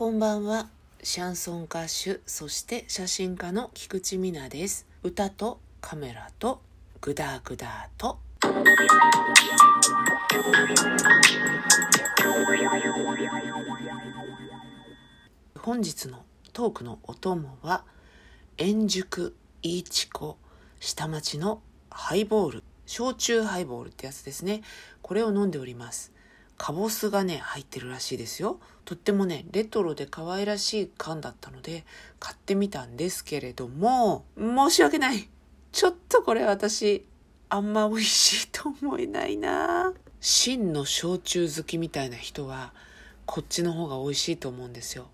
こんばんは。シャンソン歌手、そして写真家の菊池美奈です。歌とカメラとグダグダと。本日のトークのお供は、円熟いちこ下町のハイボール、焼酎ハイボールってやつですね。これを飲んでおります。カボスがね、入ってるらしいですよ。とってもね、レトロで可愛らしい缶だったので、買ってみたんですけれども、申し訳ない。ちょっとこれ私、あんま美味しいと思えないな真の焼酎好きみたいな人は、こっちの方が美味しいと思うんですよ。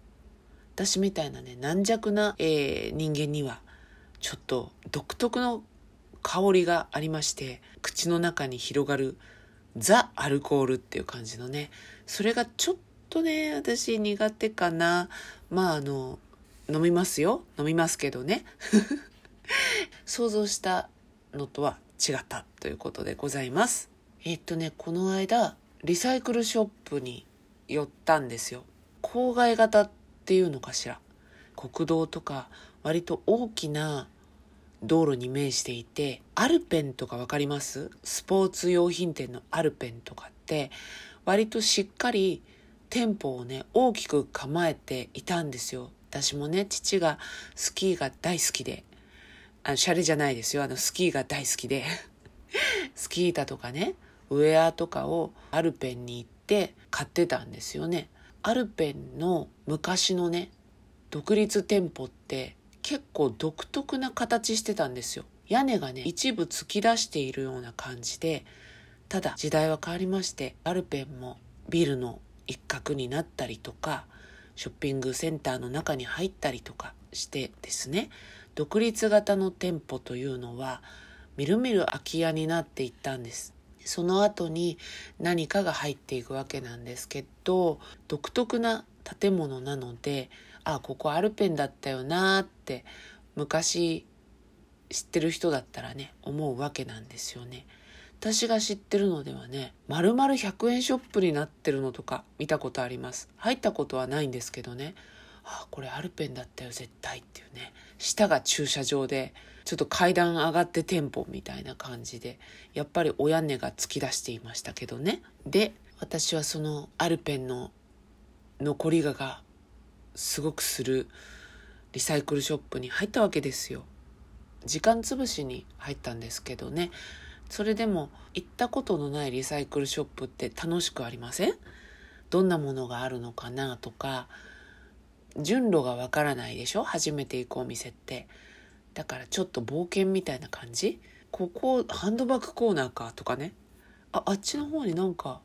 私みたいなね、軟弱な、えー人間には、ちょっと独特の香りがありまして、口の中に広がるザ・アルコールっていう感じのね、それがちょっとね、私苦手かな。まああの、飲みますよ。飲みますけどね。想像したのとは違ったということでございます。えっとね、この間、リサイクルショップに寄ったんですよ。郊外型っていうのかしら。国道とか割と大きな道路に面していて、アルペンとかわかります？スポーツ用品店のアルペンとかって、割としっかり店舗をね、大きく構えていたんですよ。私もね、父がスキーが大好きで、あの、シャレじゃないですよ。あの、スキーが大好きで。スキー板とかね、ウェアとかをアルペンに行って買ってたんですよね。アルペンの昔のね、独立店舗って結構独特な形してたんですよ。屋根がね、一部突き出しているような感じで、ただ時代は変わりまして、アルペンもビルの一角になったりとか、ショッピングセンターの中に入ったりとかしてですね、独立型の店舗というのは、みるみる空き家になっていったんです。その後に何かが入っていくわけなんですけど、独特な建物なので、あ、ここアルペンだったよなって昔知ってる人だったらね、思うわけなんですよね。私が知ってるのではね、丸々100円ショップになってるのとか見たことあります。入ったことはないんですけどね。あ、これアルペンだったよ、絶対っていうね。下が駐車場で、ちょっと階段上がって店舗みたいな感じで、やっぱりお屋根が突き出していましたけどね。で、私はそのアルペンの残りががすごくするリサイクルショップに入ったわけですよ。時間つぶしに入ったんですけどね。それでも行ったことのないリサイクルショップって楽しくありません？どんなものがあるのかなとか、順路がわからないでしょ？初めて行くお店って。だからちょっと冒険みたいな感じ？ここハンドバッグコーナーかとかね。あ、あっちの方になんか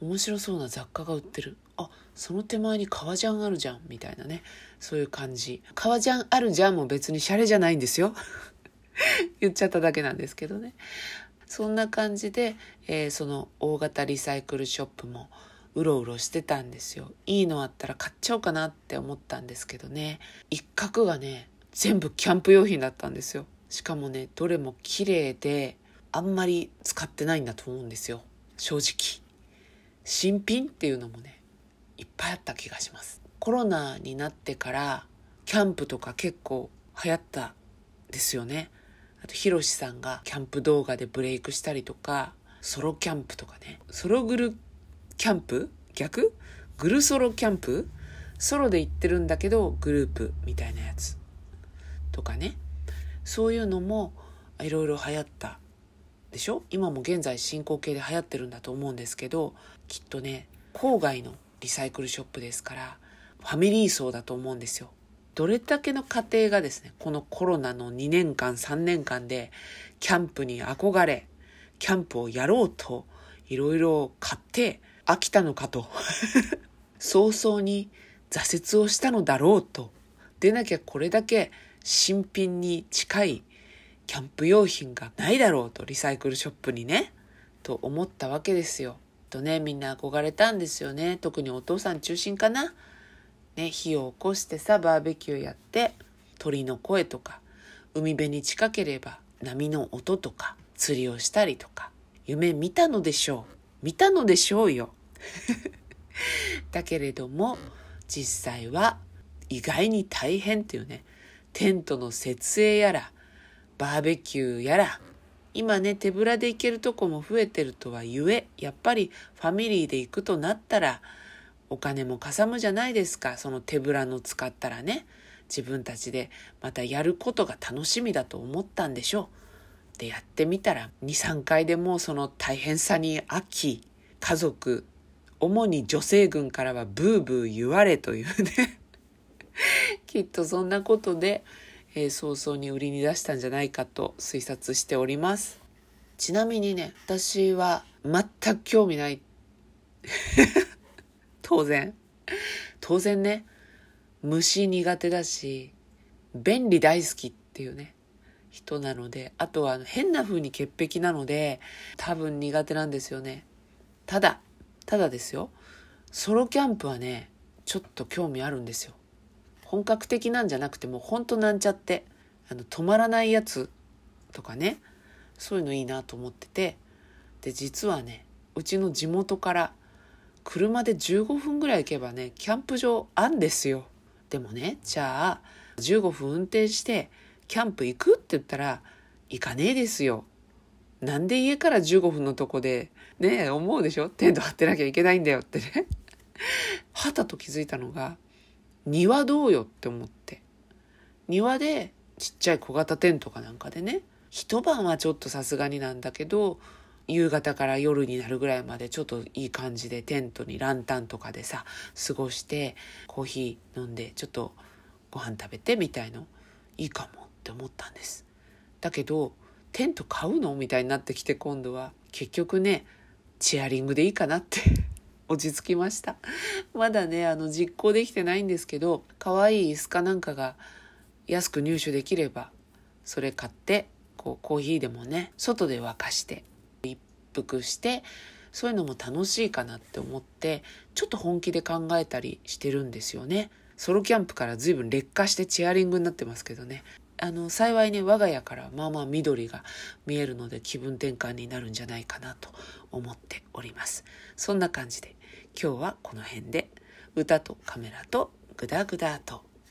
面白そうな雑貨が売ってる。あ、その手前に革ジャンあるじゃんみたいなね。そういう感じ。革ジャンあるじゃんも別にシャレじゃないんですよ。言っちゃっただけなんですけどね。そんな感じで、えーその大型リサイクルショップもうろうろしてたんですよ。いいのあったら買っちゃおうかなって思ったんですけどね。一角がね、全部キャンプ用品だったんですよ。しかもね、どれも綺麗で、あんまり使ってないんだと思うんですよ。正直。新品っていうのもね、いっぱいあった気がします。コロナになってから、キャンプとか結構流行ったですよね。あと、ヒロシさんがキャンプ動画でブレイクしたりとか、ソロキャンプとかね。ソログルキャンプ？逆？グルソロキャンプ？ソロで行ってるんだけど、グループみたいなやつ。とかね。そういうのもいろいろ流行ったでしょ？今も現在進行形で流行ってるんだと思うんですけど、きっとね、郊外のリサイクルショップですから、ファミリー層だと思うんですよ。どれだけの家庭がですね、このコロナの2年間、3年間で、キャンプに憧れ、キャンプをやろうと、いろいろ買って飽きたのかと。早々に挫折をしたのだろうと。でなきゃこれだけ新品に近いキャンプ用品がないだろうと、リサイクルショップにね。と思ったわけですよ。とね、みんな憧れたんですよね。特にお父さん中心かな。ね、火を起こしてさ、バーベキューやって、鳥の声とか、海辺に近ければ波の音とか、釣りをしたりとか、夢見たのでしょう。見たのでしょうよ。だけれども、実際は意外に大変っていうね、テントの設営やら、バーベキューやら、今ね、手ぶらで行けるとこも増えてるとはゆえ、やっぱりファミリーで行くとなったら、お金もかさむじゃないですか。その手ぶらの使ったらね。自分たちでまたやることが楽しみだと思ったんでしょう。で、やってみたら、2、3回でもうその大変さに飽き、家族、主に女性軍からはブーブー言われというね きっとそんなことで、えー、早々に売りに出したんじゃないかと推察しております。ちなみにね、私は全く興味ない 当然。当然ね、虫苦手だし、便利大好きっていうね、人なので、あとは変な風に潔癖なので、多分苦手なんですよね。ただ、ただですよ、ソロキャンプはね、ちょっと興味あるんですよ。本格的なんじゃなくてもうほんとなんちゃって、あの、止まらないやつとかね、そういうのいいなと思ってて、で、実はね、うちの地元から車で15分ぐらい行けばね、キャンプ場あんですよ。でもね、じゃあ、15分運転して、キャンプ行くって言ったら、行かねえですよ。なんで家から15分のとこで、ね、思うでしょ？テント張ってなきゃいけないんだよってね。はたと気づいたのが、庭どうよって思って。庭でちっちゃい小型テントかなんかでね、一晩はちょっとさすがになんだけど、夕方から夜になるぐらいまでちょっといい感じでテントにランタンとかでさ過ごしてコーヒー飲んでちょっとご飯食べてみたいの。いいかもって思ったんです。だけどテント買うのみたいになってきて今度は結局ねチェアリングでいいかなって。落ち着きましたまだねあの実行できてないんですけど可愛い椅子かなんかが安く入手できればそれ買ってこうコーヒーでもね外で沸かして腹してそういうのも楽しいかなって思ってちょっと本気で考えたりしてるんですよね。ソロキャンプから随分劣化してチェアリングになってますけどね。あの幸いね我が家からまあまあ緑が見えるので気分転換になるんじゃないかなと思っておりますそんな感じで今日はこの辺で。歌とカメラとグダグダと。